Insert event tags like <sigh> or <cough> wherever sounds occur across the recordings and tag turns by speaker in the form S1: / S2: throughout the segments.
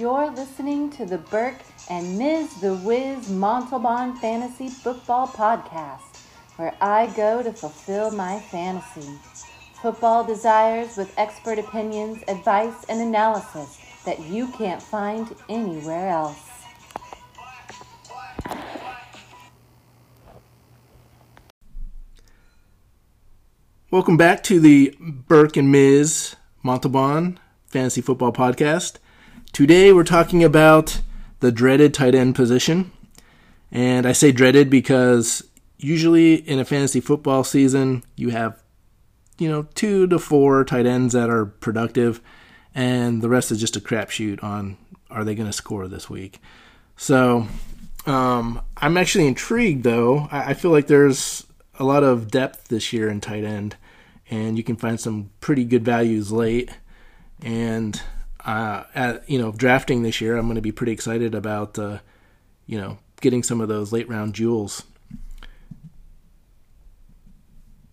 S1: You're listening to the Burke and Ms. The Wiz Montalban Fantasy Football Podcast, where I go to fulfill my fantasy. Football desires with expert opinions, advice, and analysis that you can't find anywhere else.
S2: Welcome back to the Burke and Ms. Montalban Fantasy Football Podcast. Today we're talking about the dreaded tight end position. And I say dreaded because usually in a fantasy football season, you have, you know, two to four tight ends that are productive, and the rest is just a crapshoot on are they going to score this week. So um, I'm actually intrigued, though. I, I feel like there's a lot of depth this year in tight end, and you can find some pretty good values late. And uh, at, you know, drafting this year, I'm going to be pretty excited about, uh, you know, getting some of those late round jewels.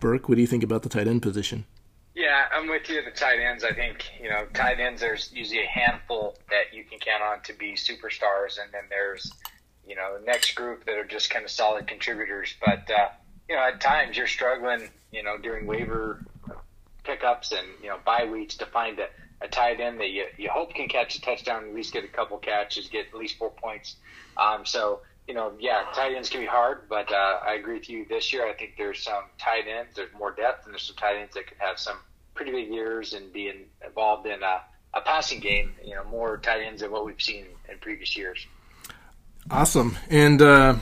S2: Burke, what do you think about the tight end position?
S3: Yeah, I'm with you. The tight ends, I think, you know, tight ends, there's usually a handful that you can count on to be superstars, and then there's, you know, the next group that are just kind of solid contributors. But, uh, you know, at times you're struggling, you know, during waiver pickups and, you know, bye weeks to find a, a tight end that you, you hope can catch a touchdown, at least get a couple catches, get at least four points. Um, so, you know, yeah, tight ends can be hard, but uh, I agree with you. This year, I think there's some tight ends, there's more depth, and there's some tight ends that could have some pretty big years and be involved in a, a passing game, you know, more tight ends than what we've seen in previous years.
S2: Awesome. And, uh,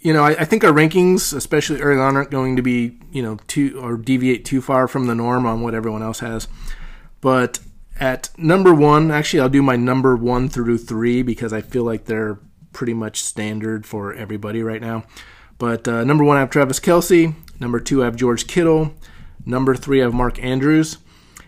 S2: you know, I, I, think our rankings, especially early on, aren't going to be, you know, too or deviate too far from the norm on what everyone else has. But at number one, actually, I'll do my number one through three because I feel like they're pretty much standard for everybody right now. But uh, number one, I have Travis Kelce. Number two, I have George Kittle. Number three, I have Mark Andrews.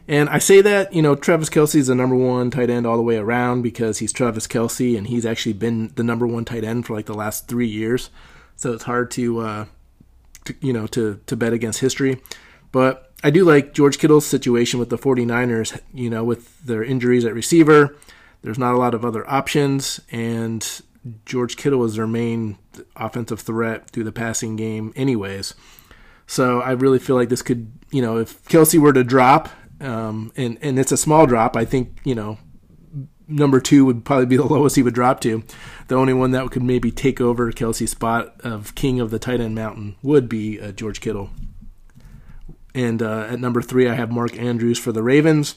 S2: And I say that, you know, Travis Kelce is the number one tight end all the way around because he's Travis Kelce and he's actually been the number one tight end for like the last three years. So it's hard to, uh, to you know, to, to bet against history. But I do like George Kittle's situation with the 49ers, you know, with their injuries at receiver. There's not a lot of other options, and George Kittle is their main offensive threat through the passing game, anyways. So I really feel like this could, you know, if Kelce were to drop, um, and and it's a small drop, I think, you know, number two would probably be the <laughs> lowest he would drop to. The only one that could maybe take over Kelce's spot of king of the tight end mountain would be uh, George Kittle. And uh, at number three, I have Mark Andrews for the Ravens.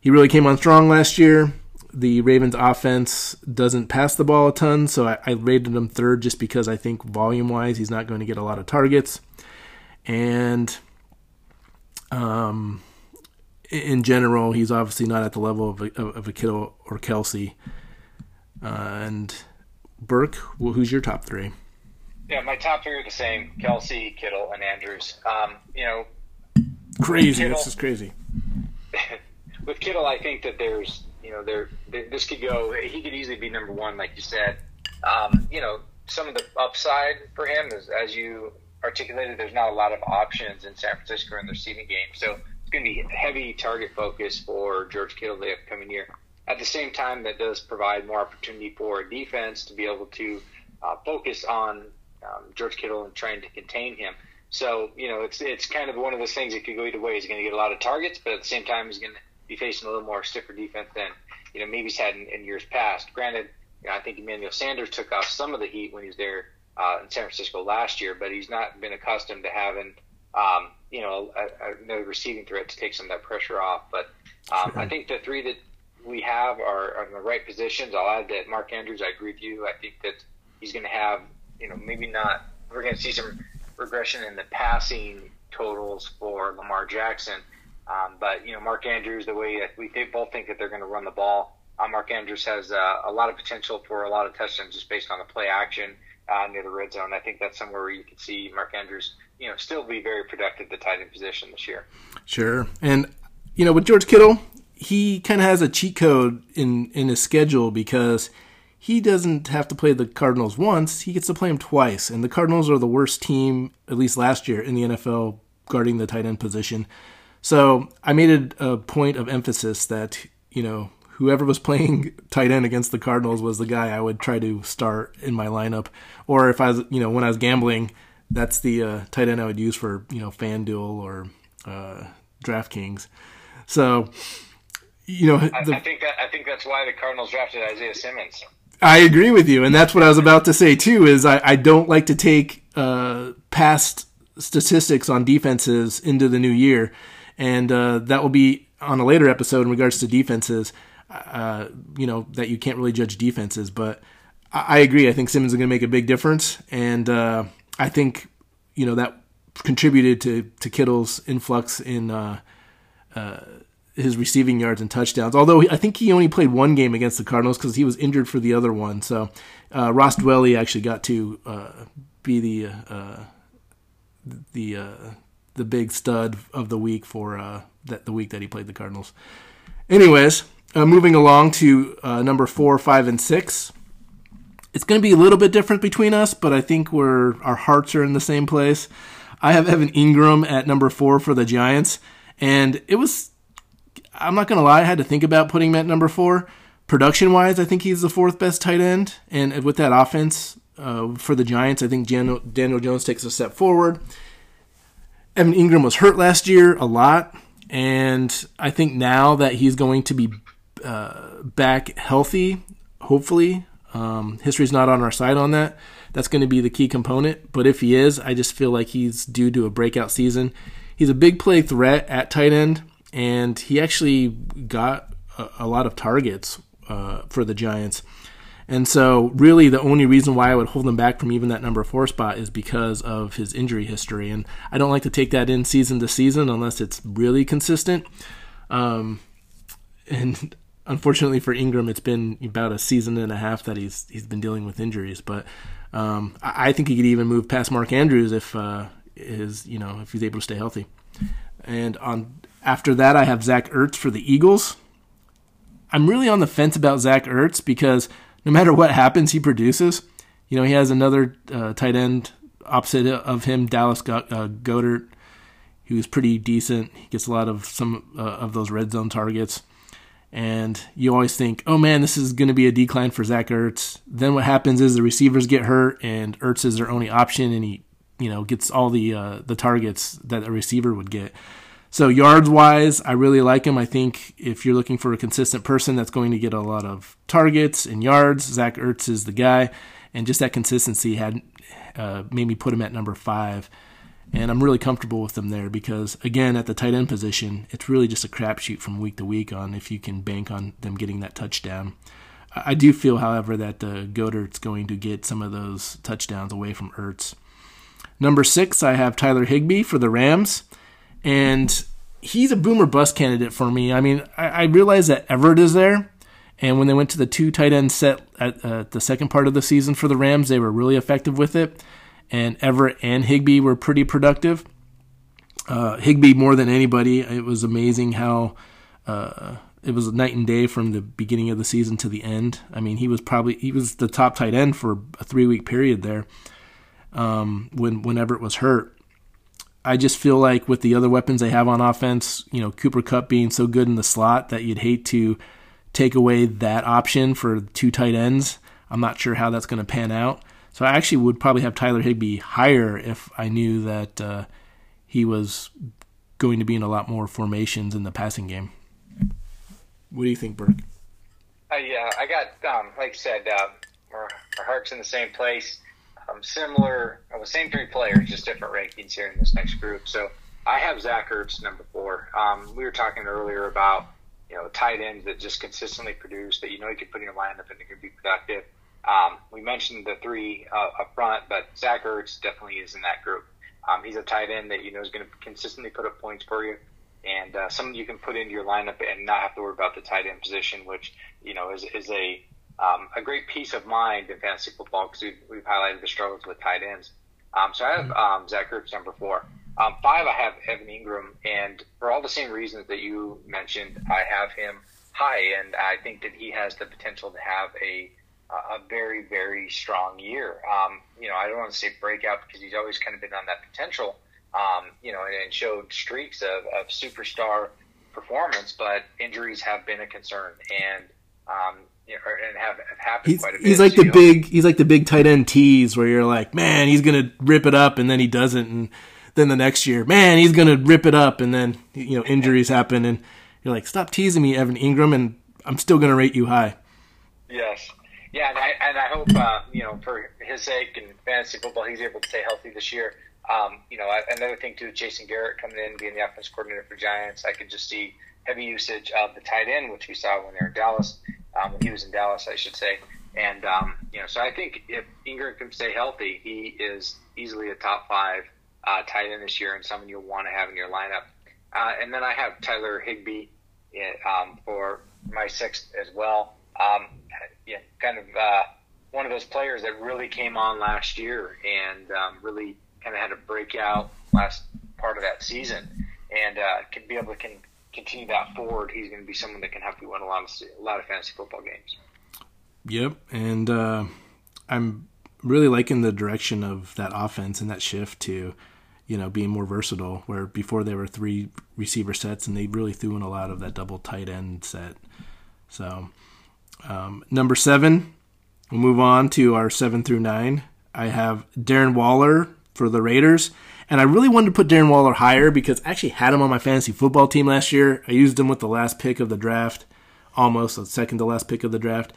S2: He really came on strong last year. The Ravens offense doesn't pass the ball a ton, so I, I rated him third just because I think volume wise he's not going to get a lot of targets. And um, in general, he's obviously not at the level of a, of a Kittle or Kelce. Uh, and Burke, well, who's your top three?
S3: Yeah, my top three are the same: Kelce, Kittle, and Andrews. Um, you know,
S2: crazy. Kittle, this is crazy. <laughs>
S3: with Kittle, I think that there's, you know, there this could go. He could easily be number one, like you said. Um, you know, some of the upside for him is, as you articulated, there's not a lot of options in San Francisco in the receiving game, so it's going to be heavy target focus for George Kittle the upcoming year. At the same time, that does provide more opportunity for defense to be able to uh, focus on um, George Kittle and trying to contain him. So you know, it's it's kind of one of those things that could go either way. He's going to get a lot of targets, but at the same time, he's going to be facing a little more stiffer defense than you know maybe he's had in, in years past. Granted, you know, I think Emmanuel Sanders took off some of the heat when he was there uh, in San Francisco last year, but he's not been accustomed to having um, you know a, a, another receiving threat to take some of that pressure off. But um, sure. I think the three that we have are, are in the right positions. I'll add that Mark Andrews. I agree with you. I think that he's going to have you know maybe not. We're going to see some regression in the passing totals for Lamar Jackson. Um, but you know, Mark Andrews, the way we th- both think that they're going to run the ball, uh, Mark Andrews has uh, a lot of potential for a lot of touchdowns just based on the play action uh, near the red zone. I think that's somewhere where you can see Mark Andrews, you know, still be very productive at the tight end position this year.
S2: Sure, and you know, with George Kittle, he kind of has a cheat code in in his schedule because he doesn't have to play the Cardinals once, he gets to play them twice. And the Cardinals are the worst team, at least last year, in the NFL guarding the tight end position. So I made it a point of emphasis that, you know, whoever was playing <laughs> tight end against the Cardinals was the guy I would try to start in my lineup. Or if I was, you know, when I was gambling, that's the uh, tight end I would use for, you know, FanDuel or uh, DraftKings. So, you know,
S3: the, I, I think that I think that's why the Cardinals drafted Isaiah Simmons.
S2: I agree with you, and that's what I was about to say too. Is I, I don't like to take uh, past statistics on defenses into the new year, and uh, that will be on a later episode in regards to defenses. Uh, you know that you can't really judge defenses, but I, I agree. I think Simmons is going to make a big difference, and uh, I think you know that contributed to to Kittle's influx in uh, uh, his receiving yards and touchdowns. Although I think he only played one game against the Cardinals because he was injured for the other one. So uh, Ross Dwelley actually got to uh, be the uh, the uh, the big stud of the week for uh, that the week that he played the Cardinals. Anyways, uh, moving along to number four, five, and six. It's going to be a little bit different between us, but I think we're our hearts are in the same place. I have Evan Engram at number four for the Giants, and it was I'm not gonna lie, I had to think about putting him at number four. Production wise, I think he's the fourth best tight end, and with that offense uh, for the Giants, I think Daniel, Jones takes a step forward. Evan Engram was hurt last year a lot, and I think now that he's going to be uh, back healthy, hopefully, um, history's not on our side on that. That's going to be the key component. But if he is, I just feel like he's due to a breakout season. He's a big play threat at tight end and he actually got a, a lot of targets uh, for the Giants. And so, really, the only reason why I would hold him back from even that number four spot is because of his injury history. And I don't like to take that in season to season unless it's really consistent. Um, and unfortunately for Engram, it's been about a season and a half that he's he's been dealing with injuries. But um, I, think he could even move past Mark Andrews if uh, you know if he's able to stay healthy. And on after that, I have Zach Ertz for the Eagles. I'm really on the fence about Zach Ertz because no matter what happens, he produces. You know, he has another uh, tight end opposite of him, Dallas uh, Goedert, who's pretty decent. He gets a lot of some uh, of those red zone targets. And you always think, oh man, this is going to be a decline for Zach Ertz. Then what happens is the receivers get hurt, and Ertz is their only option, and he, you know, gets all the uh, the targets that a receiver would get. So yards wise, I really like him. I think if you're looking for a consistent person that's going to get a lot of targets and yards, Zach Ertz is the guy. And just that consistency had uh, made me put him at number five. And I'm really comfortable with them there because, again, at the tight end position, it's really just a crapshoot from week to week on if you can bank on them getting that touchdown. I do feel, however, that uh, Goedert's going to get some of those touchdowns away from Ertz. Number six, I have Tyler Higbee for the Rams and he's a boomer bust candidate for me. I mean, I, I realize that Everett is there, and when they went to the two tight end set at uh, the second part of the season for the Rams, they were really effective with it, and Everett and Higbee were pretty productive. Uh, Higbee more than anybody. It was amazing how. Uh, it was night and day from the beginning of the season to the end. I mean, he was probably he was the top tight end for a three week period there. Um, when when Everett was hurt, I just feel like with the other weapons they have on offense, you know, Cooper Kupp being so good in the slot that you'd hate to take away that option for two tight ends. I'm not sure how that's going to pan out. So I actually would probably have Tyler Higbee higher if I knew that uh, he was going to be in a lot more formations in the passing game. What do you think, Burke?
S3: Uh, yeah, I got, um, like I said, uh, our, our heart's in the same place um, similar, the same three players, just different rankings here in this next group. So I have Zach Ertz number four. Um, we were talking earlier about you know tight ends that just consistently produce that you know you can put in your lineup and they can be productive. Um, we mentioned the three uh, up front, but Zach Ertz definitely is in that group. Um, he's a tight end that you know is going to consistently put up points for you, and uh, someone you can put into your lineup and not have to worry about the tight end position, which you know is is a um, a great peace of mind in fantasy football because we've, we've highlighted the struggles with tight ends. Um, so I have um, Zach Ertz number four. Um, five, I have Evan Engram, and for all the same reasons that you mentioned, I have him high, and I think that he has the potential to have a a very very strong year. Um, you know, I don't want to say breakout because he's always kind of been on that potential. Um, you know, and, and showed streaks of, of superstar performance, but injuries have been a concern, and Um, you know, and have, have happened
S2: He's,
S3: quite a bit.
S2: he's like the
S3: you-
S2: big he's like the big tight end tease where you're like, man, he's gonna rip it up, and then he doesn't, and then the next year, man, he's gonna rip it up, and then you know injuries happen, and you're like, stop teasing me, Evan Engram, and I'm still gonna rate you high.
S3: Yes. Yeah, and I, and I hope, uh, you know, for his sake and fantasy football, he's able to stay healthy this year. Um, you know, I- another thing too, Jason Garrett coming in, being the offense coordinator for Giants, I could just see heavy usage of the tight end, which we saw when they were in Dallas, um, he was in Dallas, I should say. And, um, you know, so I think if Engram can stay healthy, he is easily a top five uh, tight end this year and someone you'll want to have in your lineup. Uh, and then I have Tyler Higbee um, for my sixth as well. Um, yeah, kind of uh, one of those players that really came on last year and um, really kind of had a breakout last part of that season, and uh, can be able to can continue that forward. He's going to be someone that can help you win a lot of a lot of fantasy football games.
S2: Yep, and uh, I'm really liking the direction of that offense and that shift to, you know, being more versatile. Where before they were three receiver sets, and they really threw in a lot of that double tight end set. So, um, number seven, we'll move on to our seven through nine. I have Darren Waller for the Raiders. And I really wanted to put Darren Waller higher because I actually had him on my fantasy football team last year. I used him with the last pick of the draft, almost the second to last pick of the draft.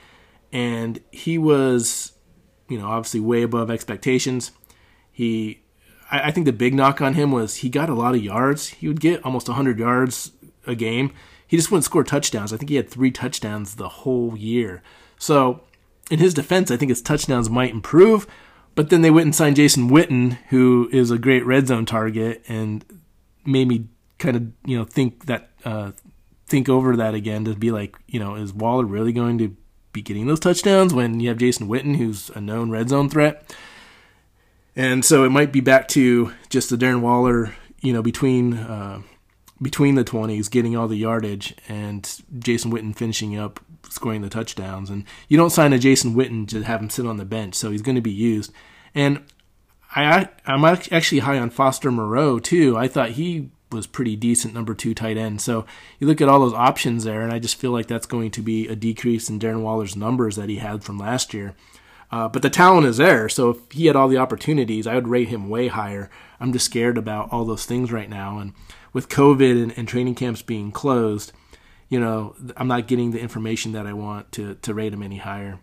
S2: And he was, you know, obviously way above expectations. He, I, I think the big knock on him was he got a lot of yards. He would get almost 100 yards a game. He just wouldn't score touchdowns. I think he had three touchdowns the whole year. So, in his defense, I think his touchdowns might improve. But then they went and signed Jason Witten, who is a great red zone target, and made me kind of you know think that uh, think over that again to be like, you know, is Waller really going to be getting those touchdowns when you have Jason Witten, who's a known red zone threat? And so it might be back to just the Darren Waller, you know, between uh, between the twenties, getting all the yardage, and Jason Witten finishing up scoring the touchdowns. And you don't sign a Jason Witten to have him sit on the bench, so he's going to be used. And I I'm actually high on Foster Moreau too. I thought he was pretty decent number two tight end. So you look at all those options there, and I just feel like that's going to be a decrease in Darren Waller's numbers that he had from last year. Uh, but the talent is there, so if he had all the opportunities, I would rate him way higher. I'm just scared about all those things right now, and with COVID and, and training camps being closed, you know, I'm not getting the information that I want to to rate him any higher.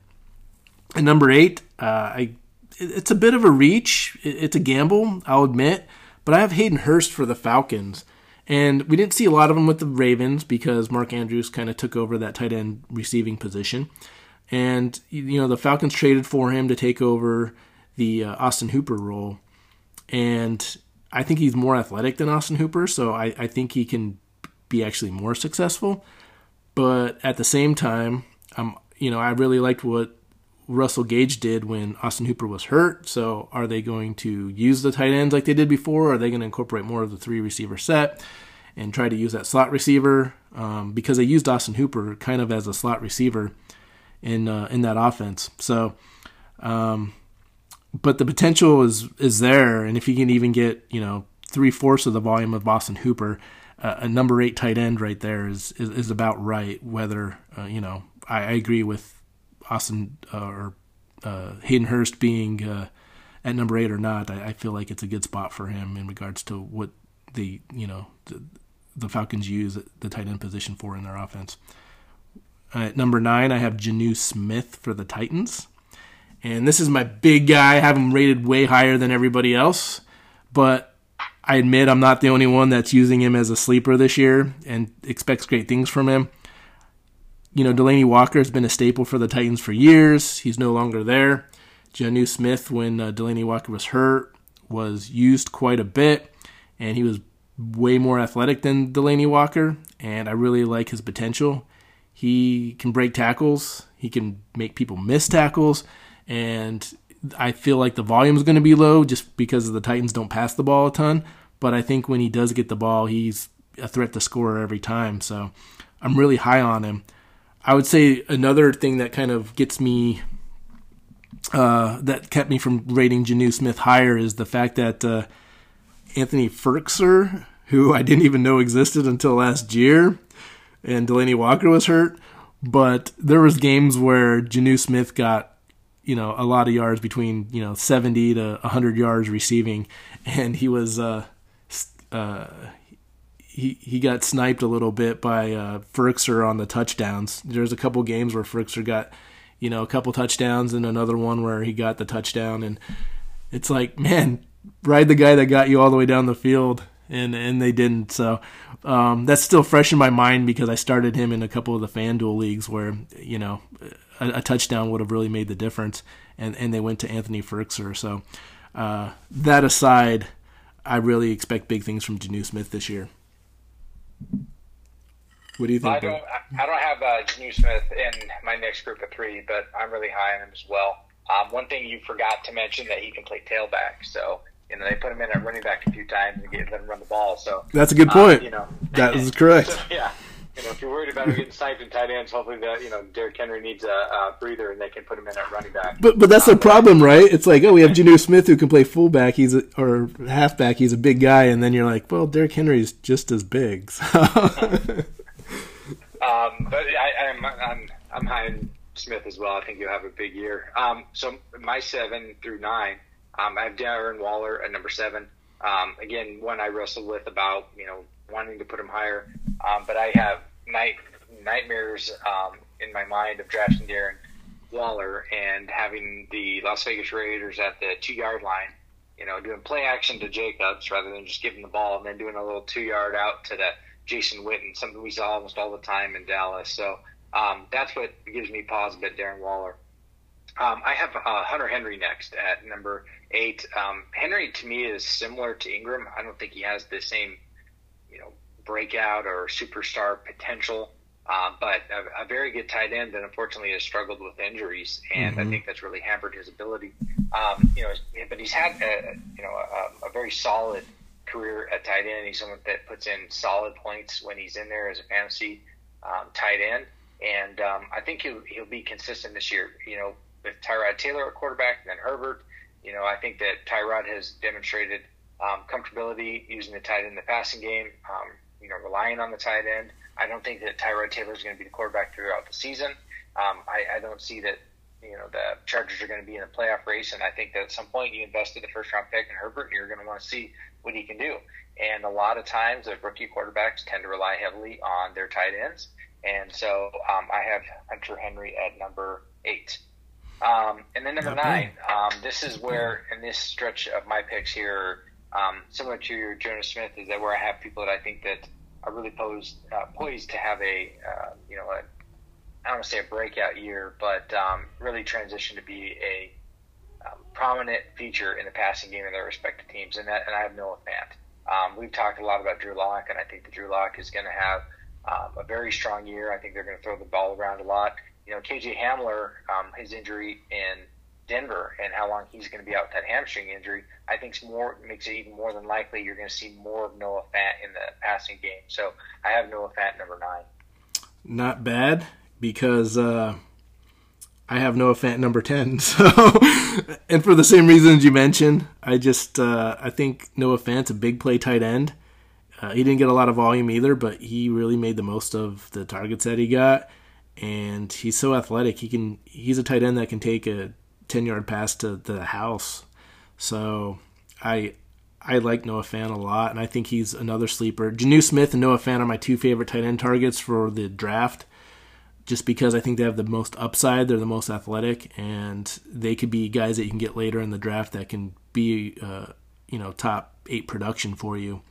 S2: And number eight, uh, I it's a bit of a reach. It's a gamble, I'll admit, but I have Hayden Hurst for the Falcons. And we didn't see a lot of him with the Ravens because Mark Andrews kind of took over that tight end receiving position. And, you know, the Falcons traded for him to take over the uh, Austin Hooper role. And I think he's more athletic than Austin Hooper, so I, I think he can be actually more successful. But at the same time, um, you know, I really liked what Russell Gage did when Austin Hooper was hurt. So are they going to use the tight ends like they did before? Or are they going to incorporate more of the three receiver set and try to use that slot receiver? Um, because they used Austin Hooper kind of as a slot receiver in uh, in that offense. So, um, but the potential is is there, and if he can even get you know three fourths of the volume of Austin Hooper, a number eight tight end right there is is, is about right. Whether uh, you know, I, I, agree with Austin uh, or uh, Hayden Hurst being uh, at number eight or not. I, I, feel like it's a good spot for him in regards to what the you know the, the Falcons use the tight end position for in their offense. At number nine, I have Jonnu Smith for the Titans. And this is my big guy. I have him rated way higher than everybody else. But I admit I'm not the only one that's using him as a sleeper this year and expects great things from him. You know, Delanie Walker has been a staple for the Titans for years. He's no longer there. Jonnu Smith, when uh, Delanie Walker was hurt, was used quite a bit. And he was way more athletic than Delanie Walker. And I really like his potential. He can break tackles. He can make people miss tackles. And I feel like the volume is going to be low just because the Titans don't pass the ball a ton. But I think when he does get the ball, he's a threat to score every time. So I'm really high on him. I would say another thing that kind of gets me, uh, that kept me from rating Jonnu Smith higher is the fact that uh, Anthony Firkser, who I didn't even know existed until last year, and Delanie Walker was hurt, but there was games where Jonnu Smith got you know a lot of yards between you know 70 to 100 yards receiving. And he was uh uh he he got sniped a little bit by uh Firkser on the touchdowns. There's a couple games where Firkser got you know a couple touchdowns and another one where he got the touchdown. And it's like man ride the guy that got you all the way down the field. And and they didn't. So um, that's still fresh in my mind because I started him in a couple of the FanDuel leagues where you know a, a, touchdown would have really made the difference, and, and they went to Anthony Firkser. So uh, that aside, I really expect big things from Jonnu Smith this year. What do you think?
S3: I don't, I don't have uh, Jonnu Smith in my next group of three, but I'm really high on him as well. Um, one thing you forgot to mention that he can play tailback, so you know they put him in at running back a few times and get let him run the ball. So
S2: that's a good uh, point. you know, that is correct.
S3: so, <laughs> yeah, you know, if you're worried about him getting sniped in tight ends, hopefully that you know Derrick Henry needs a, a, breather and they can put him in at running back.
S2: But but that's um, the problem, right? It's like oh, we have Jonnu Smith who can play fullback, he's a, or halfback, he's a big guy, and then you're like, well, Derrick Henry's just as big. So. <laughs> um,
S3: but I, I'm I'm I'm high in Smith as well. I think you'll have a big year. Um, so my seven through nine, um, I have Darren Waller at number seven. Um, again, one I wrestled with about you know wanting to put him higher, um, but I have night nightmares um, in my mind of drafting Darren Waller and having the Las Vegas Raiders at the two yard line, you know, doing play action to Jacobs rather than just giving the ball and then doing a little two yard out to the Jason Witten, something we saw almost all the time in Dallas. So um, that's what gives me pause about Darren Waller. Um, I have uh, Hunter Henry next at number eight. Um, Henry to me is similar to Engram. I don't think he has the same, breakout or superstar potential, uh, but a, a, very good tight end that unfortunately has struggled with injuries, and mm-hmm. I think that's really hampered his ability. Um, you know, but he's had a, you know a, a, very solid career at tight end. He's someone that puts in solid points when he's in there as a fantasy um, tight end, and um, I think he'll he'll be consistent this year. You know, with Tyrod Taylor at quarterback, and then Herbert. You know, I think that Tyrod has demonstrated um, comfortability using the tight end in the passing game. Um, you know, relying on the tight end. I don't think that Tyrod Taylor is going to be the quarterback throughout the season. Um, I, I don't see that you know the Chargers are going to be in a playoff race, and I think that at some point you invested the first round pick in Herbert, and you're going to want to see what he can do. And a lot of times, the rookie quarterbacks tend to rely heavily on their tight ends, and so um, I have Hunter Henry at number eight. Um, and then number nine, um, this is where in this stretch of my picks here, um, similar to your Jonnu Smith, is that where I have people that I think that are really posed, uh, poised to have a, uh, you know, a, I don't want to say a breakout year, but um, really transition to be a um, prominent feature in the passing game of their respective teams. And that, and I have Noah Fant. Um, we've talked a lot about Drew Lock, and I think that Drew Lock is going to have um, a very strong year. I think they're going to throw the ball around a lot. You know, KJ Hamler, um, his injury in Denver and how long he's going to be out with that hamstring injury, I think more makes it even more than likely you're going to see more of Noah Fant in the passing game. So I have Noah Fant number nine.
S2: Not bad because uh, I have Noah Fant number ten. <laughs> So, and for the same reasons you mentioned, I just uh, I think Noah Fant's a big play tight end. Uh, he didn't get a lot of volume either, but he really made the most of the targets that he got and he's so athletic. He can he's a tight end that can take a 10 yard pass to the house. So I I like Noah Fant a lot, and I think he's another sleeper. Jonnu Smith and Noah Fant are my two favorite tight end targets for the draft, just because I think they have the most upside. They're the most athletic, and they could be guys that you can get later in the draft that can be, uh, you know, top eight production for you.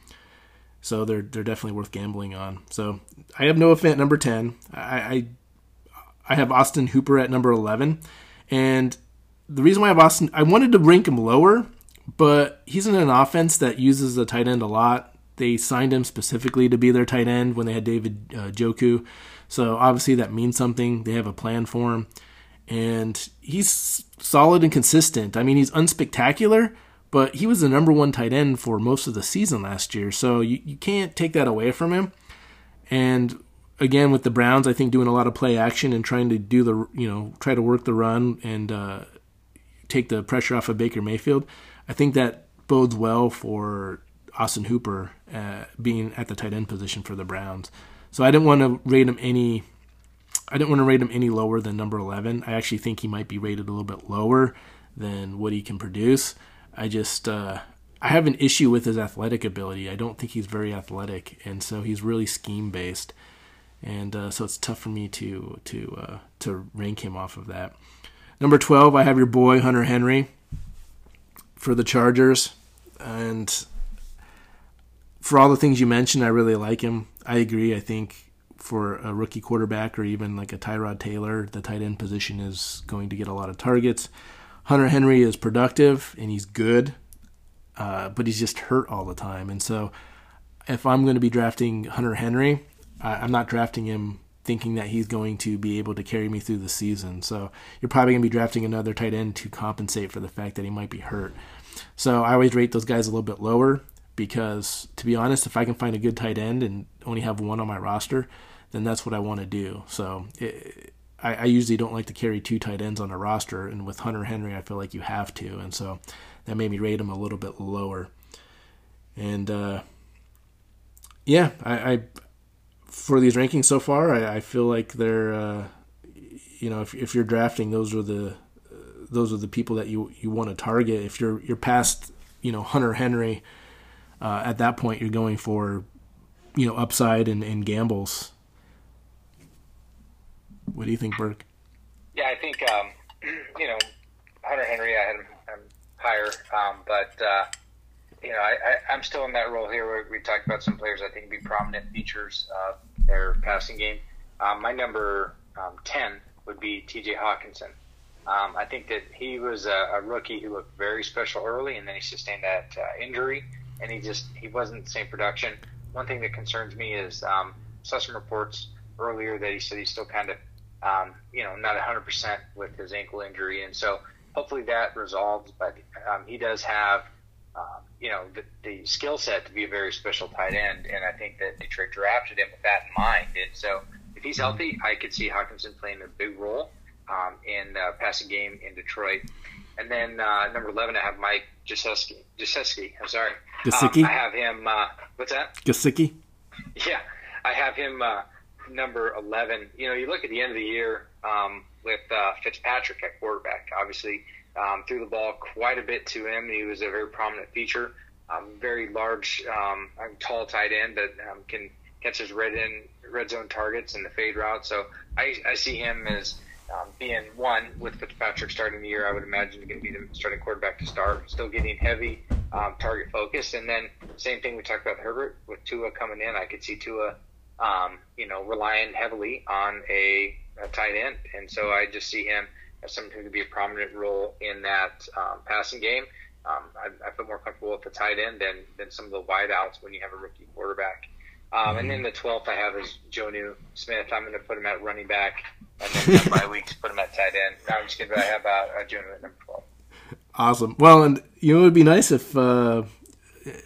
S2: So they're they're definitely worth gambling on. So I have Noah Fant number ten. I, I I have Austin Hooper at number eleven, and the reason why I have Austin, I wanted to rank him lower, but he's in an offense that uses the tight end a lot. They signed him specifically to be their tight end when they had David uh, Njoku. So obviously that means something. They have a plan for him. And he's solid and consistent. I mean, he's unspectacular, but he was the number one tight end for most of the season last year. So you, you can't take that away from him. And again, with the Browns, I think doing a lot of play action and trying to do the, you know, try to work the run and uh, take the pressure off of Baker Mayfield. I think that bodes well for Austin Hooper uh, being at the tight end position for the Browns. So I didn't want to rate him any I didn't want to rate him any lower than number 11. I actually think he might be rated a little bit lower than what he can produce. I just uh, I have an issue with his athletic ability. I don't think he's very athletic, and so he's really scheme based, and uh, so it's tough for me to to uh, to rank him off of that. Number 12, I have your boy Hunter Henry for the Chargers, and for all the things you mentioned, I really like him. I agree. I think for a rookie quarterback or even like a Tyrod Taylor, the tight end position is going to get a lot of targets. Hunter Henry is productive and he's good, uh, but he's just hurt all the time. And so, if I'm going to be drafting Hunter Henry, I, am not drafting him thinking that he's going to be able to carry me through the season. So, you're probably going to be drafting another tight end to compensate for the fact that he might be hurt. So, I always rate those guys a little bit lower because, to be honest, if I can find a good tight end and only have one on my roster, then that's what I want to do. So it, I, I, usually don't like to carry two tight ends on a roster, and with Hunter Henry, I feel like you have to, and so that made me rate him a little bit lower. And uh, yeah, I, I, for these rankings so far, I, I feel like they're uh, you know if if you're drafting, those are the those are the people that you you want to target. If you're you're past you know Hunter Henry, uh, at that point you're going for you know upside and, and gambles what do you think, Burke?
S3: Yeah, I think um, <clears throat> you know Hunter Henry. I had him higher, um, but uh, you know I, am still in that role here where we talked about some players I think be prominent features of their passing game. Um, my number um, ten would be T.J. Hockenson. Um, I think that he was a, a, rookie who looked very special early, and then he sustained that uh, injury, and he just he wasn't the same production. One thing that concerns me is um, saw some reports earlier that he said he's still kind of um, you know, not 100% with his ankle injury. And so hopefully that resolves. But um, he does have, um, you know, the, the skill set to be a very special tight end. And I think that Detroit drafted him with that in mind. And so if he's healthy, I could see Hockenson playing a big role um, in the passing game in Detroit. And then uh, number 11, I have Mike Gesicki. Gesicki, I'm sorry.
S2: Gesicki?
S3: Um, I have him, uh, what's that?
S2: Gesicki?
S3: Yeah, I have him uh, number 11, you know, you look at the end of the year um, with uh, Fitzpatrick at quarterback, obviously um, threw the ball quite a bit to him. He was a very prominent feature, um, very large, um, tall tight end that um, can catch his red in red zone targets and the fade route. So I, I see him as um, being one with Fitzpatrick starting the year. I would imagine going to be the starting quarterback to start. Still getting heavy um, target focus, and then same thing we talked about Herbert with Tua coming in. I could see Tua um, you know, relying heavily on a, a, tight end. And so I just see him as someone who could be a prominent role in that um, passing game. Um, I, I feel more comfortable with the tight end than, than some of the wideouts when you have a rookie quarterback. Um, mm-hmm. And then the 12th I have is Jonnu Smith. I'm going to put him at running back. And then <laughs> my weeks put him at tight end. No, I'm just kidding, but I have uh, Jonnu at number 12.
S2: Awesome. Well, and you know, it would be nice if uh,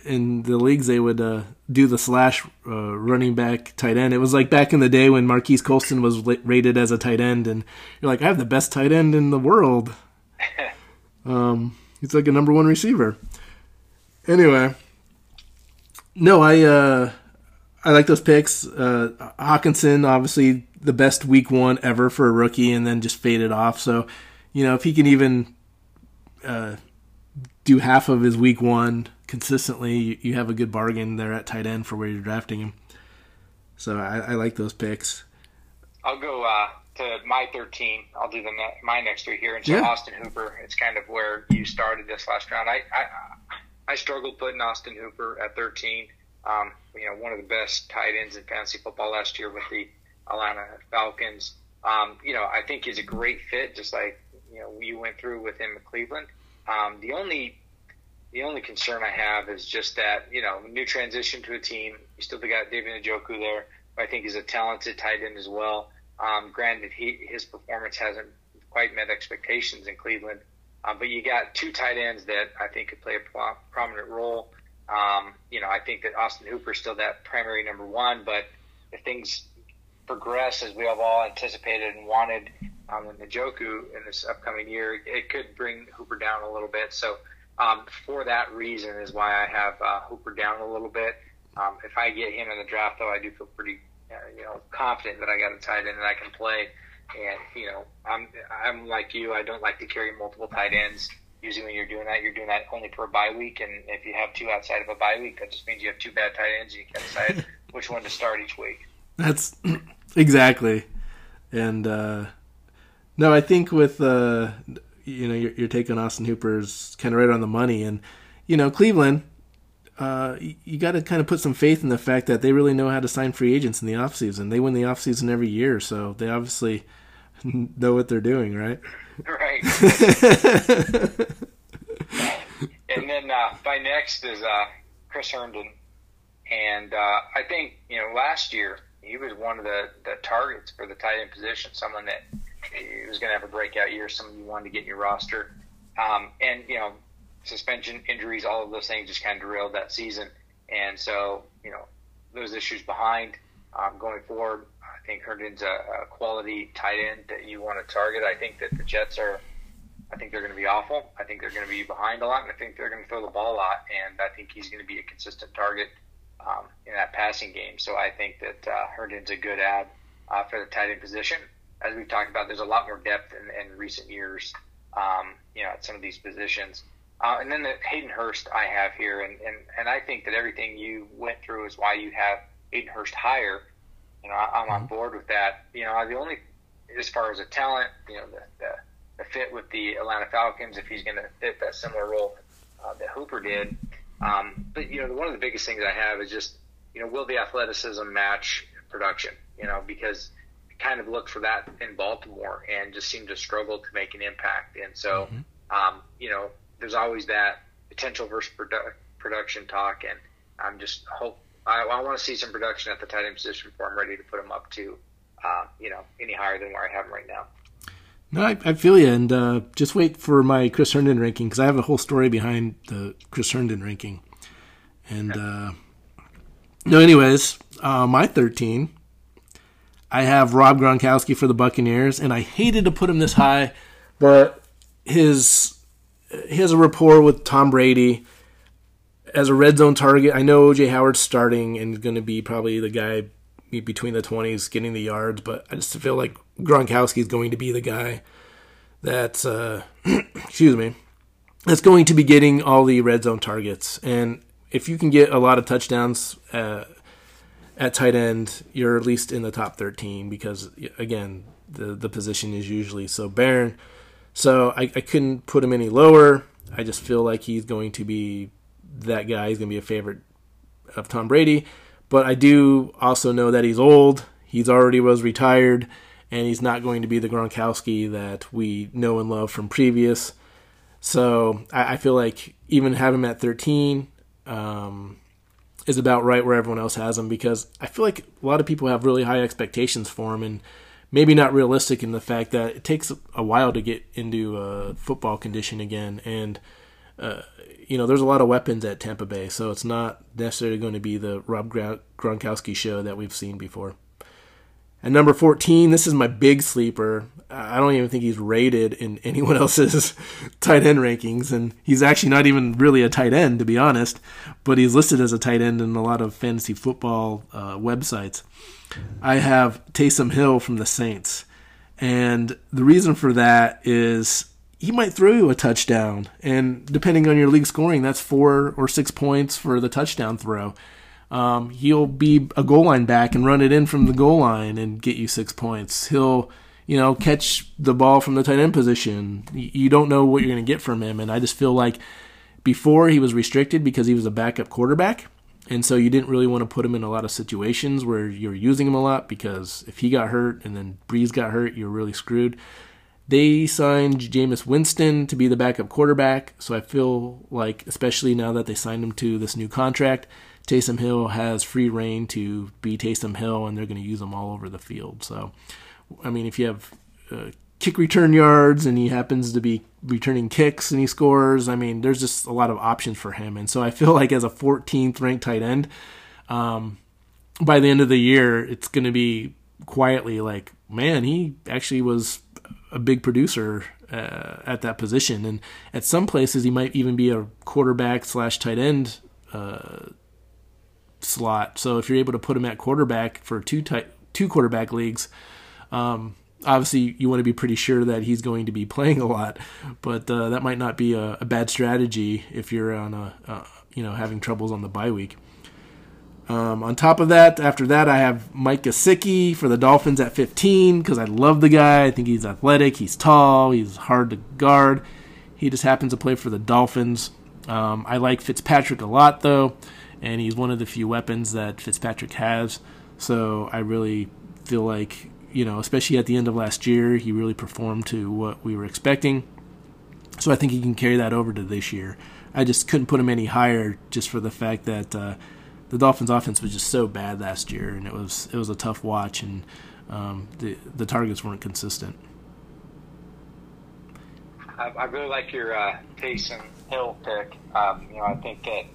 S2: in the leagues they would uh, do the slash uh, running back tight end. It was like back in the day when Marquise Colston was rated as a tight end, and you're like, I have the best tight end in the world. <laughs> um, he's like a number one receiver. Anyway, no, I uh, I like those picks. Uh, Hockenson, obviously the best week one ever for a rookie, and then just faded off. So, you know, if he can even uh, do half of his week one consistently, you, you, have a good bargain there at tight end for where you're drafting him. So I, I like those picks.
S3: I'll go uh, to my 13. I'll do the ne- my next three here. And so yeah. Austin Hooper, it's kind of where you started this last round. I I, I struggled putting Austin Hooper at 13. Um, you know, one of the best tight ends in fantasy football last year with the Atlanta Falcons. Um, you know, I think he's a great fit, just like you know we went through with him in Cleveland. Um, the only the only concern I have is just that, you know, new transition to a team. You still got David Njoku there, who I think he's a talented tight end as well. Um, granted, he, his performance hasn't quite met expectations in Cleveland, um, but you got two tight ends that I think could play a pro- prominent role. Um, you know, I think that Austin Hooper is still that primary number one, but if things progress as we have all anticipated and wanted um, with Njoku in this upcoming year, it could bring Hooper down a little bit. So um, for that reason is why I have uh, Hooper down a little bit. Um, if I get him in the draft, though, I do feel pretty uh, you know confident that I got a tight end that I can play. And you know, I'm I'm like you. I don't like to carry multiple tight ends. Usually, when you're doing that, you're doing that only for a bye week. And if you have two outside of a bye week, that just means you have two bad tight ends. And you can't decide <laughs> which one to start each week.
S2: That's <clears throat> exactly. And uh, no, I think with uh, you know you're, you're taking Austin Hooper's kind of right on the money, and you know Cleveland. Uh, you, you got to kind of put some faith in the fact that they really know how to sign free agents in the offseason. They win the offseason every year, so they obviously <laughs> know what they're doing, right?
S3: Right. <laughs> and then uh, by next is uh, Chris Herndon, and uh, I think you know last year he was one of the, the targets for the tight end position, someone that he was going to have a breakout year, someone you wanted to get in your roster, um, and you know suspension, injuries, all of those things just kind of derailed that season, and so you know those issues behind um, going forward. I think Herndon's a, a quality tight end that you want to target. I think that the Jets are. I think they're going to be awful. I think they're going to be behind a lot, and I think they're going to throw the ball a lot. And I think he's going to be a consistent target um, in that passing game. So I think that uh, Herndon's a good ad uh, for the tight end position. As we've talked about, there's a lot more depth in, in recent years, um, you know, at some of these positions. Uh, and then the Hayden Hurst I have here, and, and, and I think that everything you went through is why you have Hayden Hurst higher you know, I, I'm on mm-hmm. board with that. You know, the only as far as a talent, you know, the, the, the fit with the Atlanta Falcons, if he's going to fit that similar role uh, that Hooper did. Um, but you know, one of the biggest things I have is just, you know, will the athleticism match production? You know, because kind of looked for that in Baltimore and just seemed to struggle to make an impact. And so, mm-hmm. um, you know, there's always that potential versus produ- production talk, and I'm just hope I, I want to see some production at the tight end position before I'm ready to put him up to, uh, you know, any higher than where I have him right now.
S2: No, I, I feel you, and uh, just wait for my Chris Herndon ranking because I have a whole story behind the Chris Herndon ranking. And uh, no, anyways, uh, my 13, I have Rob Gronkowski for the Buccaneers, and I hated to put him this high, but his he has a rapport with Tom Brady as a red zone target, I know OJ Howard's starting and going to be probably the guy between the 20s getting the yards, but I just feel like Gronkowski is going to be the guy that's, uh, <clears throat> excuse me, that's going to be getting all the red zone targets. And if you can get a lot of touchdowns uh, at tight end, you're at least in the top 13 because, again, the, the position is usually so barren. So I, I couldn't put him any lower. I just feel like he's going to be that guy. He's going to be a favorite of Tom Brady. But I do also know that he's old. He's already was retired, and he's not going to be the Gronkowski that we know and love from previous. So I, I feel like even having him at 13 um, is about right where everyone else has him because I feel like a lot of people have really high expectations for him and maybe not realistic in the fact that it takes a while to get into a football condition again. And uh, you know, there's a lot of weapons at Tampa Bay, so it's not necessarily going to be the Rob Gronkowski show that we've seen before. At number 14, this is my big sleeper. I don't even think he's rated in <laughs> anyone else's tight end rankings, and he's actually not even really a tight end, to be honest, but he's listed as a tight end in a lot of fantasy football uh, websites. I have Taysom Hill from the Saints, and the reason for that is he might throw you a touchdown. And depending on your league scoring, that's four or six points for the touchdown throw. Um, he'll be a goal line back and run it in from the goal line and get you six points. He'll, you know, catch the ball from the tight end position. You don't know what you're going to get from him. And I just feel like before he was restricted because he was a backup quarterback. And so you didn't really want to put him in a lot of situations where you're using him a lot because if he got hurt and then Brees got hurt, you're really screwed. They signed Jameis Winston to be the backup quarterback, so I feel like, especially now that they signed him to this new contract, Taysom Hill has free reign to be Taysom Hill, and they're going to use him all over the field. So, I mean, if you have uh, kick return yards and he happens to be returning kicks and he scores, I mean, there's just a lot of options for him. And so I feel <laughs> like as a 14th ranked tight end, um, by the end of the year, it's going to be quietly like, man, he actually was a big producer uh, at that position, and at some places he might even be a quarterback slash tight end uh, slot. So if you're able to put him at quarterback for two type, two quarterback leagues, um, obviously you want to be pretty sure that he's going to be playing a lot. But uh, that might not be a, a, bad strategy if you're on a, a you know having troubles on the bye week. Um, on top of that, after that, I have Mike Gesicki for the Dolphins at 15 because I love the guy. I think he's athletic, he's tall, he's hard to guard. He just happens to play for the Dolphins. Um, I like Fitzpatrick a lot, though, and he's one of the few weapons that Fitzpatrick has. So I really feel like, you know, especially at the end of last year, he really performed to what we were expecting. So I think he can carry that over to this year. I just couldn't put him any higher just for the fact that. Uh, the Dolphins' offense was just so bad last year, and it was it was a tough watch, and um, the the targets weren't consistent.
S3: I, I really like your uh, Taysom Hill pick. Um, you know, I think that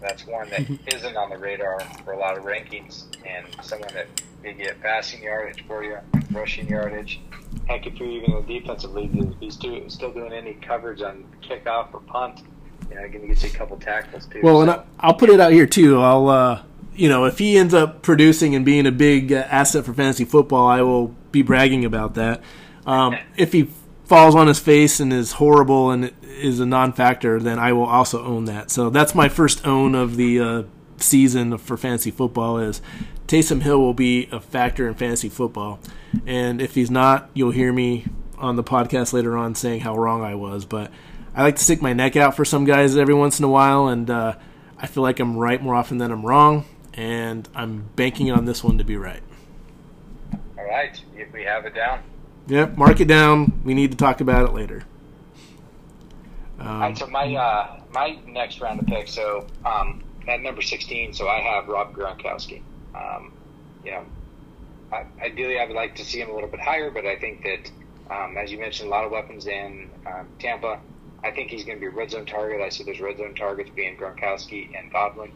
S3: that's one that <laughs> isn't on the radar for a lot of rankings, and someone that may get passing yardage for you, rushing yardage. Heck, if you're even in the defensive league, if he's still doing any coverage on kickoff or punt, you know, going to get you a couple tackles too.
S2: Well, so. and I'll put it out here too. I'll, uh, you know, if he ends up producing and being a big uh, asset for fantasy football, I will be bragging about that. Um, if he falls on his face and is horrible and is a non-factor, then I will also own that. So that's my first own of the uh, season for fantasy football. Is Taysom Hill will be a factor in fantasy football, and if he's not, you'll hear me on the podcast later on saying how wrong I was. But I like to stick my neck out for some guys every once in a while, and uh, I feel like I'm right more often than I'm wrong, and I'm banking on this one to be right.
S3: All right, if we have it down.
S2: Yep, mark it down. We need to talk about it later.
S3: Um, All right, so my uh, my next round of picks. So um, at number sixteen, so I have Rob Gronkowski. Um, you know, I, ideally I would like to see him a little bit higher, but I think that um, as you mentioned, a lot of weapons in um, Tampa. I think he's going to be a red zone target. I see those red zone targets being Gronkowski and Godwin.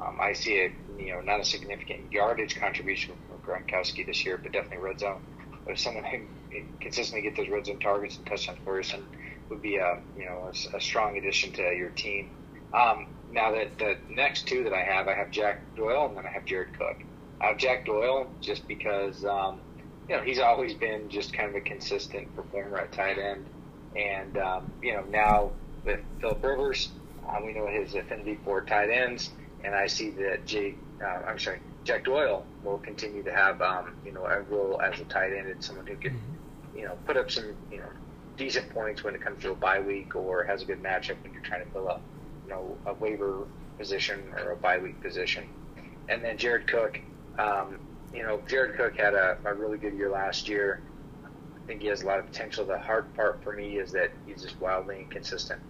S3: Um, I see a you know not a significant yardage contribution from Gronkowski this year, but definitely red zone. But if someone consistently get those red zone targets and us, and would be a you know a, a strong addition to your team. Um, now that the next two that I have, I have Jack Doyle and then I have Jared Cook. I have Jack Doyle just because um, you know he's always been just kind of a consistent performer at tight end. And, um, you know, now with Philip Rivers, uh, we know his affinity for tight ends. And I see that Jay, uh, I'm sorry, Jack Doyle will continue to have, um, you know, a role as a tight end and someone who can, mm-hmm. You know, put up some, you know, decent points when it comes to a bye week or has a good matchup when you're trying to fill up, you know, a waiver position or a bye week position. And then Jared Cook, um, you know, Jared Cook had a, a really good year last year. I think he has a lot of potential. The hard part for me is that he's just wildly inconsistent.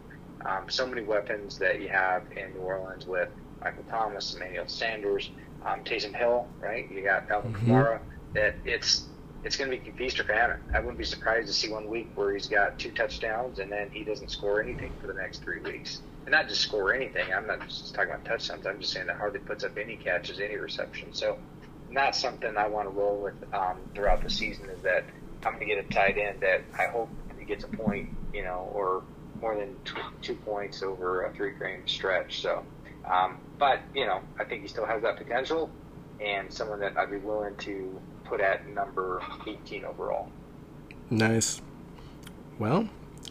S3: Um, so many weapons that you have in New Orleans with Michael Thomas, Emmanuel Sanders, um, Taysom Hill, right? You got Alvin mm-hmm. Kamara. That it's it's going to be feast or famine. I wouldn't be surprised to see one week where he's got two touchdowns and then he doesn't score anything for the next three weeks. And not just score anything. I'm not just talking about touchdowns. I'm just saying that hardly puts up any catches, any reception. So that's something I want to roll with um, throughout the season. Is that I'm going to get a tight end that I hope he gets a point, you know, or more than two, two points over a three game stretch. So, um, but you know, I think he still has that potential, and someone that I'd be willing to put at number 18 overall.
S2: Nice. Well,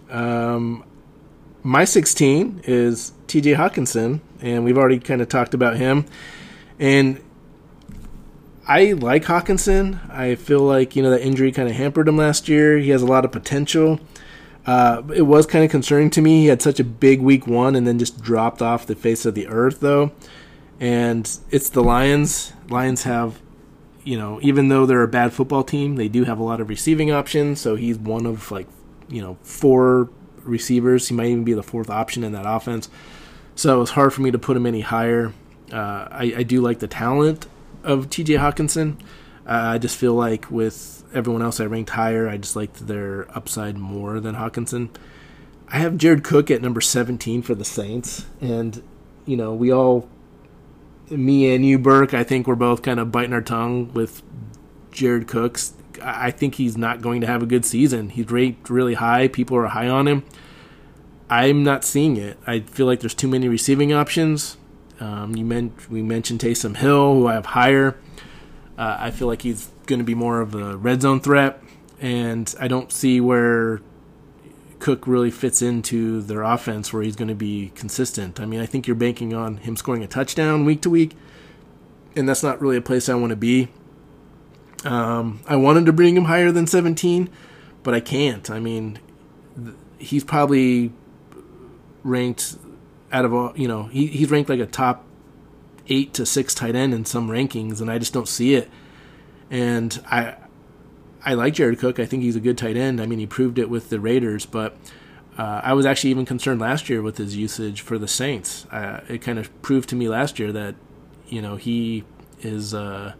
S2: um, my 16 is T.J. Hockenson, and we've already kind of talked about him. And I like Hockenson. I feel like you know that injury kind of hampered him last year. He has a lot of potential. Uh, it was kind of concerning to me. He had such a big week one and then just dropped off the face of the earth, though. And it's the Lions. Lions have, you know, even though they're a bad football team, they do have a lot of receiving options. So he's one of like, you know, four receivers. He might even be the fourth option in that offense. So it's hard for me to put him any higher. Uh, I, I do like the talent of TJ Hockenson. Uh, I just feel like with everyone else I ranked higher, I just liked their upside more than Hockenson. I have Jared Cook at number 17 for the Saints. And, you know, we all, me and you, Burke, I think we're both kind of biting our tongue with Jared Cooks. I think he's not going to have a good season. He's ranked really high. People are high on him. I'm not seeing it. I feel like there's too many receiving options Um, you meant we mentioned Taysom Hill, who I have higher. Uh, I feel like he's going to be more of a red zone threat, and I don't see where Cook really fits into their offense where he's going to be consistent. I mean, I think you're banking on him scoring a touchdown week to week, and that's not really a place I want to be. Um, I wanted to bring him higher than 17, but I can't. I mean, he's probably ranked out of all, you know, he, he's ranked like a top eight to six tight end in some rankings, and I just don't see it. And I, I like Jared Cook. I think he's a good tight end. I mean, he proved it with the Raiders, but uh, I was actually even concerned last year with his usage for the Saints. Uh, it kind of proved to me last year that, you know, he is uh,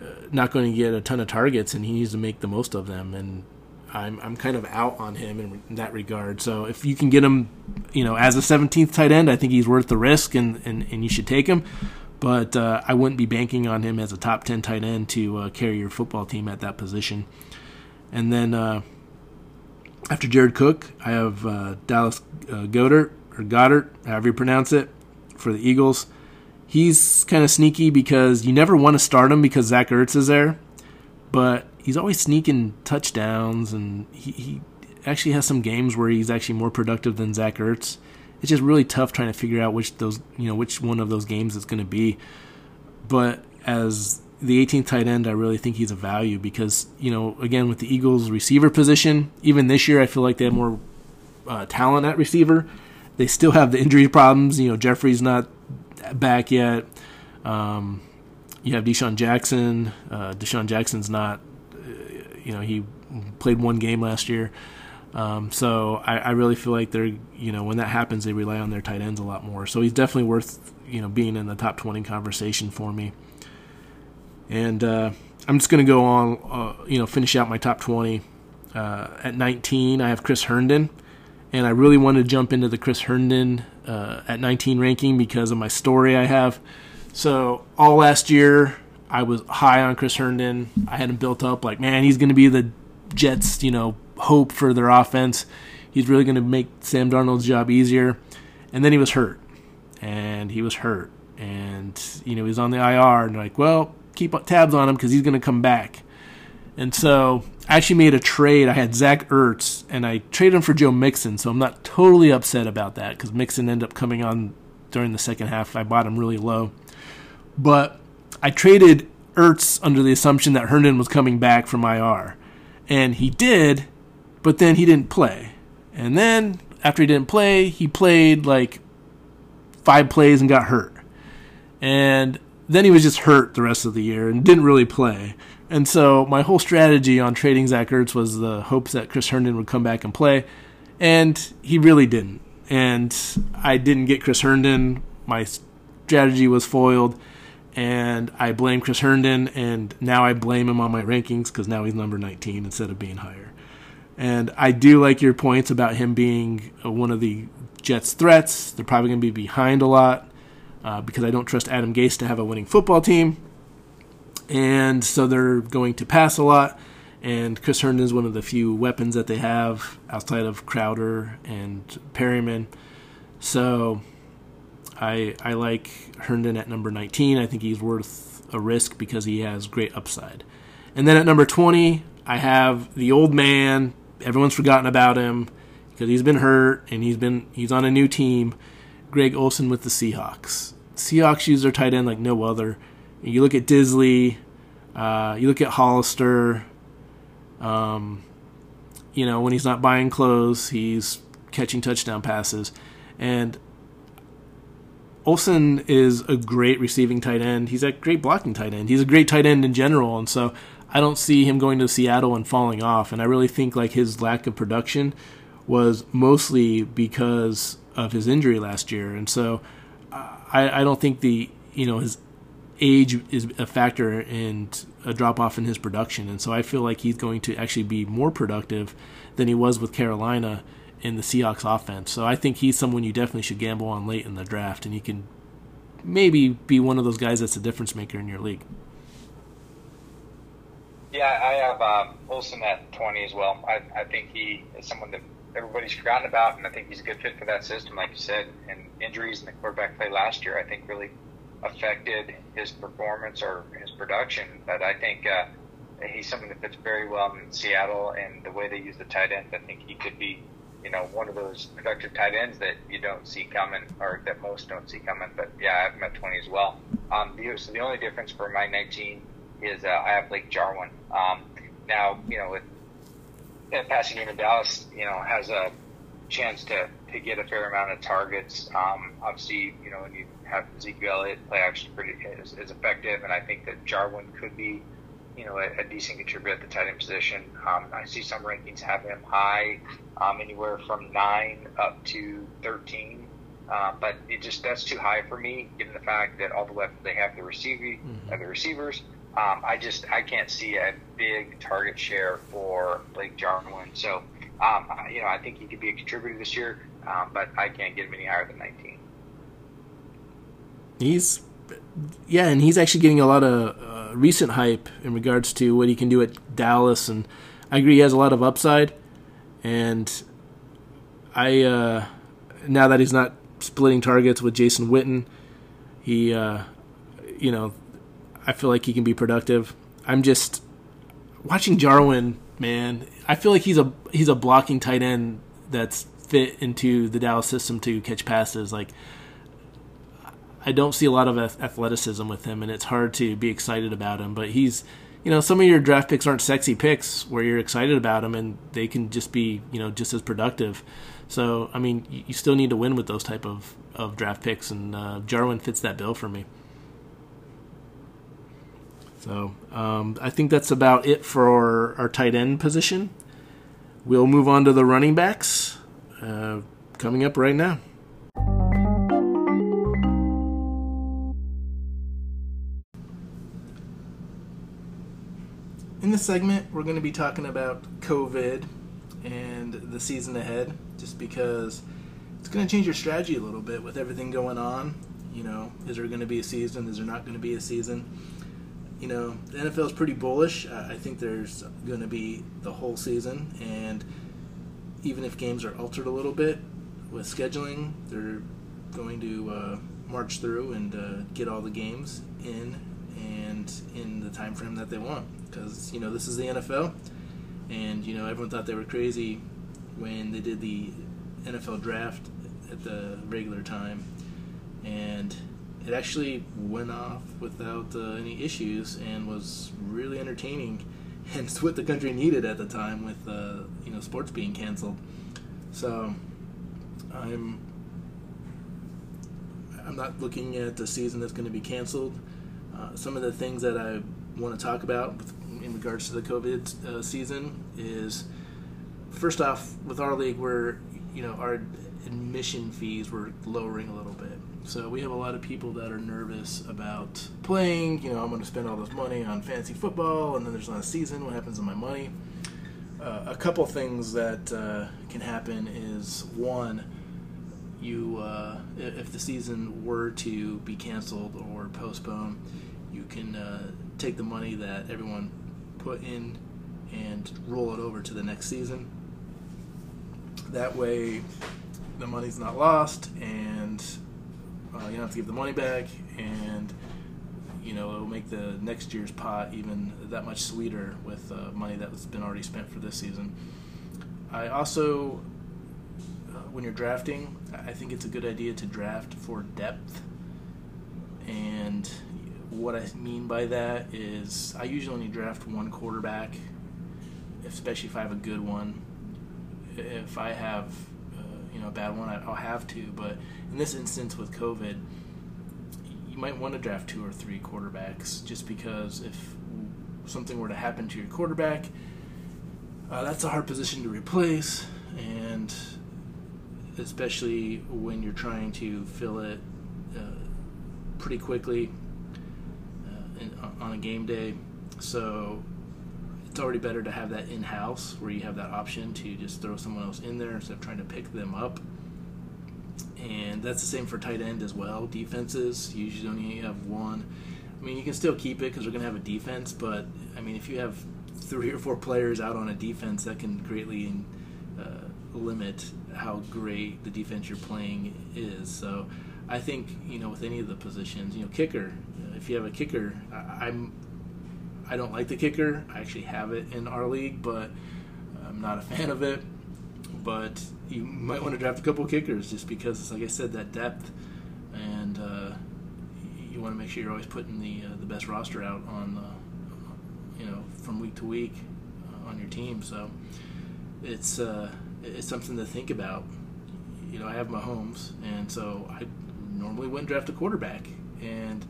S2: uh not going to get a ton of targets, and he needs to make the most of them. And I'm I'm kind of out on him in, in, that regard. So if you can get him, you know, as a 17th tight end, I think he's worth the risk, and and, and you should take him. But uh, I wouldn't be banking on him as a top 10 tight end to uh, carry your football team at that position. And then uh, after Jared Cook, I have uh, Dallas uh, Goedert or Goddard, however you pronounce it, for the Eagles. He's kind of sneaky because you never want to start him because Zach Ertz is there, but he's always sneaking touchdowns, and he, he actually has some games where he's actually more productive than Zach Ertz. It's just really tough trying to figure out which those you know which one of those games it's going to be. But as the 18th tight end, I really think he's a value because you know again with the Eagles receiver position, even this year I feel like they have more uh, talent at receiver. They still have the injury problems. You know Jeffery's not back yet. Um, you have DeSean Jackson. Uh, DeSean Jackson's not you know he played one game last year. Um, so I, I, really feel like they're you know when that happens they rely on their tight ends a lot more. So he's definitely worth you know being in the top twenty conversation for me. And uh, I'm just going to go on uh, you know finish out my top twenty. Uh, at 19, I have Chris Herndon, and I really want to jump into the Chris Herndon uh, at 19 ranking because of my story I have. So all last year I was high on Chris Herndon. I had him built up like, man, he's going to be the Jets, you know, hope for their offense. He's really going to make Sam Darnold's job easier. And then he was hurt. And he was hurt. And, you know, he was on the IR. And like, well, keep tabs on him because he's going to come back. And so I actually made a trade. I had Zach Ertz, and I traded him for Joe Mixon. So I'm not totally upset about that because Mixon ended up coming on during the second half. I bought him really low. But I traded Ertz under the assumption that Herndon was coming back from IR. And he did, but then he didn't play. And then after he didn't play, he played like five plays and got hurt. And then he was just hurt the rest of the year and didn't really play. And so my whole strategy on trading Zach Ertz was the hopes that Chris Herndon would come back and play. And he really didn't. And I didn't get Chris Herndon. My strategy was foiled and I blame Chris Herndon, and now I blame him on my rankings because now he's number 19 instead of being higher. And I do like your points about him being uh, one of the Jets' threats. They're probably going to be behind a lot uh, because I don't trust Adam Gase to have a winning football team. And so they're going to pass a lot. And Chris Herndon is one of the few weapons that they have outside of Crowder and Perriman. So I I like Herndon at number 19. I think he's worth a risk because he has great upside. And then at number 20, I have the old man. Everyone's forgotten about him because he's been hurt and he's been he's on a new team. Greg Olsen with the Seahawks. Seahawks use their tight end like no other. You look at Dissly, uh, you look at Hollister. Um, you know when he's not buying clothes, he's catching touchdown passes, and Olsen is a great receiving tight end. He's a great blocking tight end. He's a great tight end in general, and so I don't see him going to Seattle and falling off. And I really think like his lack of production was mostly because of his injury last year, and so uh, I, I don't think the you know his age is a factor in a drop off in his production, and so I feel like he's going to actually be more productive than he was with Carolina in the Seahawks offense. So I think he's someone you definitely should gamble on late in the draft, and he can maybe be one of those guys that's a difference maker in your league.
S3: Yeah, I have um, Olsen at 20 as well. I, I think he is someone that everybody's forgotten about, and I think he's a good fit for that system, like you said. And injuries and the quarterback play last year, I think, really affected his performance or his production. But I think uh, he's someone that fits very well in Seattle, and the way they use the tight ends, I think he could be, you know, one of those productive tight ends that you don't see coming, or that most don't see coming. But yeah, I have him at 20 as well. Um, the, so the only difference for my 19 is uh, I have Blake Jarwin. Um, now, you know, with uh, passing game in Dallas, you know, has a chance to, to get a fair amount of targets. Um, obviously, you know, when you have Ezekiel Elliott play action pretty is, is effective, and I think that Jarwin could be, you know, a, a decent contributor at the tight end position. Um, I see some rankings have him high, um, anywhere from nine up to thirteen. Uh, but it just that's too high for me, given the fact that all the weapons they have the receiving, mm-hmm. uh, the receivers. Um, I just I can't see a big target share for Blake Jarwin. So, um, you know, I think he could be a contributor this year, um, but I can't get him any higher than 19.
S2: He's, yeah, and he's actually getting a lot of uh, recent hype in regards to what he can do at Dallas, and I agree he has a lot of upside. And I, uh, now that he's not splitting targets with Jason Witten, he, uh, you know, I feel like he can be productive. I'm just watching Jarwin, man. I feel like he's a he's a blocking tight end that's fit into the Dallas system to catch passes. Like I don't see a lot of athleticism with him, and it's hard to be excited about him. But he's, you know, some of your draft picks aren't sexy picks where you're excited about them, and they can just be, you know, just as productive. So I mean, you still need to win with those type of of draft picks, and uh, Jarwin fits that bill for me. So um, I think that's about it for our, our, tight end position. We'll move on to the running backs uh, coming up right now. In this segment, we're going to be talking about COVID and the season ahead, just because it's going to change your strategy a little bit with everything going on. You know, is there going to be a season? Is there not going to be a season? You know, the NFL is pretty bullish. I think there's going to be the whole season, and even if games are altered a little bit with scheduling, they're going to uh, march through and uh, get all the games in and in the time frame that they want. Because you know this is the NFL, and you know everyone thought they were crazy when they did the NFL draft at the regular time, and it actually went off without uh, any issues and was really entertaining <laughs> and it's what the country needed at the time with uh, you know sports being canceled. So i'm i'm not looking at the season that's going to be canceled. Uh, some of the things that i want to talk about in regards to the covid uh, season is first off with our league we're you know our admission fees were lowering a little bit so we have a lot of people that are nervous about playing. You know, I'm going to spend all this money on fancy football, and then there's not a season. What happens to my money? Uh, a couple things that uh, can happen is one, you uh, if the season were to be canceled or postponed, you can uh, take the money that everyone put in and roll it over to the next season. That way, the money's not lost and uh, you don't have to give the money back, and you know it'll make the next year's pot even that much sweeter with uh, money that's been already spent for this season. I also, uh, when you're drafting, I think it's a good idea to draft for depth. And what I mean by that is, I usually only draft one quarterback, especially if I have a good one. If I have know a bad one, I'll have to. But in this instance with COVID, you might want to draft two or three quarterbacks just because if something were to happen to your quarterback, uh, that's a hard position to replace, and especially when you're trying to fill it uh, pretty quickly uh, in, on a game day. So it's already better to have that in house where you have that option to just throw someone else in there instead of trying to pick them up. And that's the same for tight end as well. Defenses you usually only have one. I mean, you can still keep it because we're going to have a defense, but I mean, if you have three or four players out on a defense, that can greatly uh, limit how great the defense you're playing is. So I think you know with any of the positions, you know, kicker. If you have a kicker, I, I'm I don't like the kicker. I actually have it in our league, but I'm not a fan of it. But you might want to draft a couple kickers just because, like I said, that depth, and uh, you want to make sure you're always putting the uh, the best roster out on, uh, you know, from week to week uh, on your team. So it's uh, it's something to think about. You know, I have Mahomes, and so I normally wouldn't draft a quarterback. And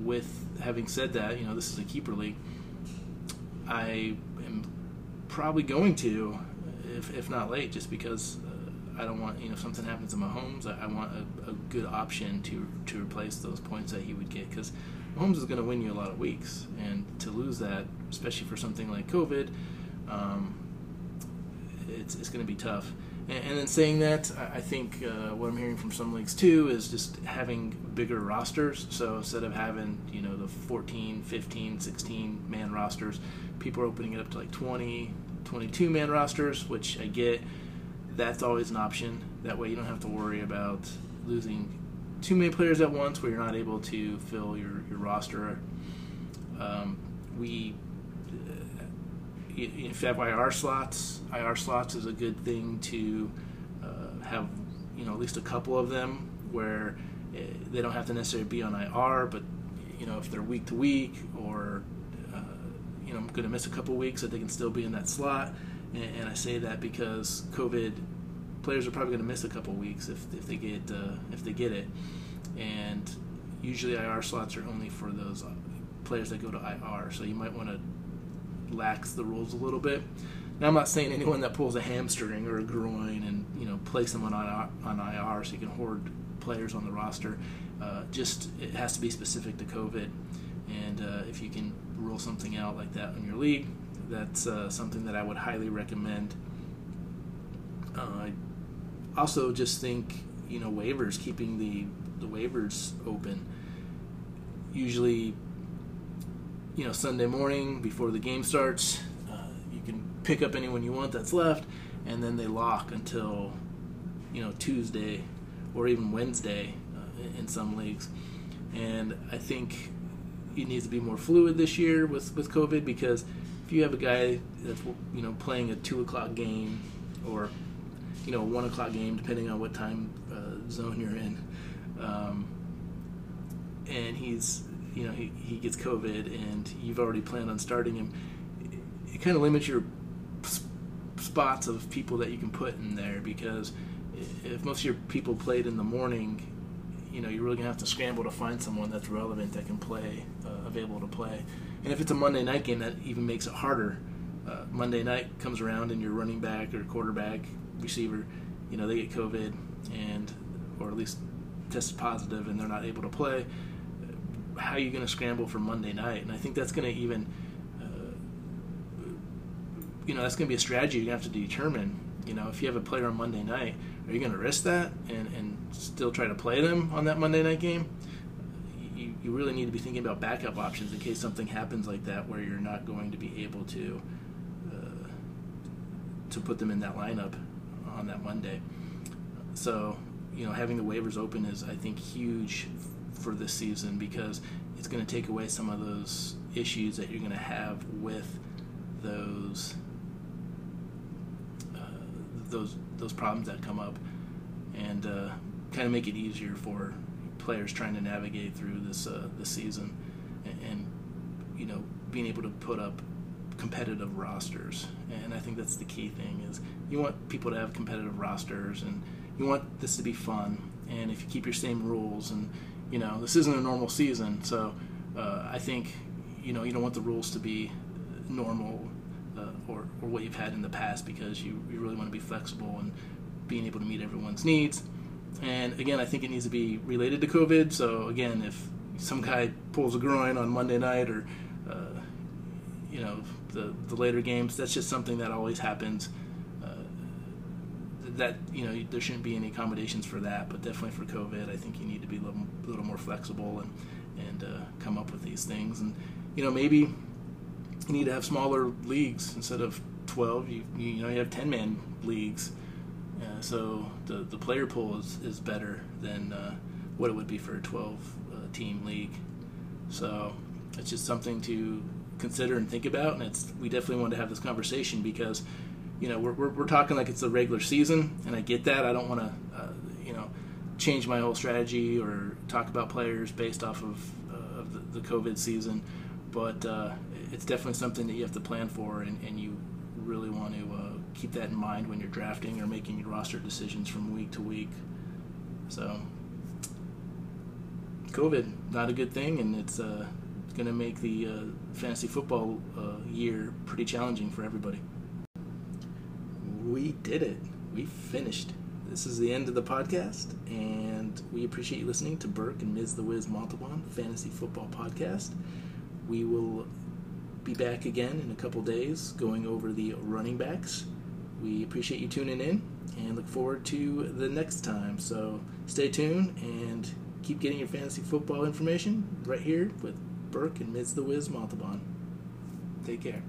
S2: with having said that, you know, this is a keeper league. I am probably going to, if, if not late, just because uh, I don't want, you know, if something happens to Mahomes, I, I want a, a, good option to to replace those points that he would get because Mahomes is going to win you a lot of weeks, and to lose that, especially for something like COVID, um, it's, it's going to be tough. And, then saying that, I think uh, what I'm hearing from some leagues too is just having bigger rosters. So instead of having, you know, the 14, 15, 16 man rosters, people are opening it up to like 20, 22 man rosters, which I get. That's always an option. That way you don't have to worry about losing too many players at once where you're not able to fill your, your roster. Um, we if you have IR slots, IR slots is a good thing to uh, have, you know, at least a couple of them where uh, they don't have to necessarily be on IR, but you know, if they're week to week or uh, you know, I'm going to miss a couple weeks, that they can still be in that slot. And, and, I say that because COVID players are probably going to miss a couple weeks if, if they get uh, if they get it, and usually IR slots are only for those uh, players that go to IR. So you might want to lax the rules a little bit. Now, I'm not saying anyone that pulls a hamstring or a groin and you know place someone on on IR so you can hoard players on the roster. Uh, just it has to be specific to COVID, and uh, if you can rule something out like that in your league, that's uh, something that I would highly recommend. Uh, I also just think you know waivers, keeping the the waivers open. Usually you know Sunday morning before the game starts. Uh, you can pick up anyone you want that's left, and then they lock until you know Tuesday or even Wednesday uh, in some leagues. And I think it needs to be more fluid this year with with COVID because if you have a guy that's you know playing a two o'clock game or you know a one o'clock game depending on what time uh, zone you're in, um, and he's you know he, he gets COVID and you've already planned on starting him, it kind of limits your spots of people that you can put in there because if most of your people played in the morning, you know you're really gonna have to scramble to find someone that's relevant that can play, uh, available to play. And if it's a Monday night game, that even makes it harder. Uh, Monday night comes around and your running back or quarterback, receiver, you know they get COVID and or at least tested positive and they're not able to play how are you going to scramble for Monday night? And I think that's going to even, uh, you know, that's going to be a strategy you have to determine. You know, if you have a player on Monday night, are you going to risk that and, and still try to play them on that Monday night game? You, you really need to be thinking about backup options in case something happens like that where you're not going to be able to uh, to put them in that lineup on that Monday. So, you know, having the waivers open is, I think, huge for this season because it's going to take away some of those issues that you're going to have with those uh, those those problems that come up, and uh, kind of make it easier for players trying to navigate through this uh, this season, and, and you know being able to put up competitive rosters. And I think that's the key thing is you want people to have competitive rosters and you want this to be fun. And if you keep your same rules and you know, this isn't a normal season, so uh, I think you know you don't want the rules to be normal uh, or or what you've had in the past because you, you really want to be flexible and being able to meet everyone's needs. And again, I think it needs to be related to COVID. So again, if some guy pulls a groin on Monday night or uh, you know the the later games, that's just something that always happens that you know there shouldn't be any accommodations for that, but definitely for COVID, I think you need to be a little, a little more flexible and and uh, come up with these things. And you know maybe you need to have smaller leagues instead of 12, you you know you have 10 man leagues, uh, so the the player pool is, is better than uh, what it would be for a 12 uh, team league. So it's just something to consider and think about, and it's we definitely want to have this conversation because you know we're, we're, we're talking like it's the regular season, and I get that. I don't want to uh, you know change my whole strategy or talk about players based off of, uh, of the, the, COVID season, but uh, it's definitely something that you have to plan for, and, and you really want to uh, keep that in mind when you're drafting or making your roster decisions from week to week. So, COVID, not a good thing, and it's uh, going to make the uh, fantasy football year pretty challenging for everybody. We did it. We finished. This is the end of the podcast, and we appreciate you listening to Burke and Ms. The Wiz Montalban the Fantasy Football Podcast. We will be back again in a couple days going over the running backs. We appreciate you tuning in and look forward to the next time. So stay tuned and keep getting your fantasy football information right here with Burke and Ms. The Wiz Montalban. Take care.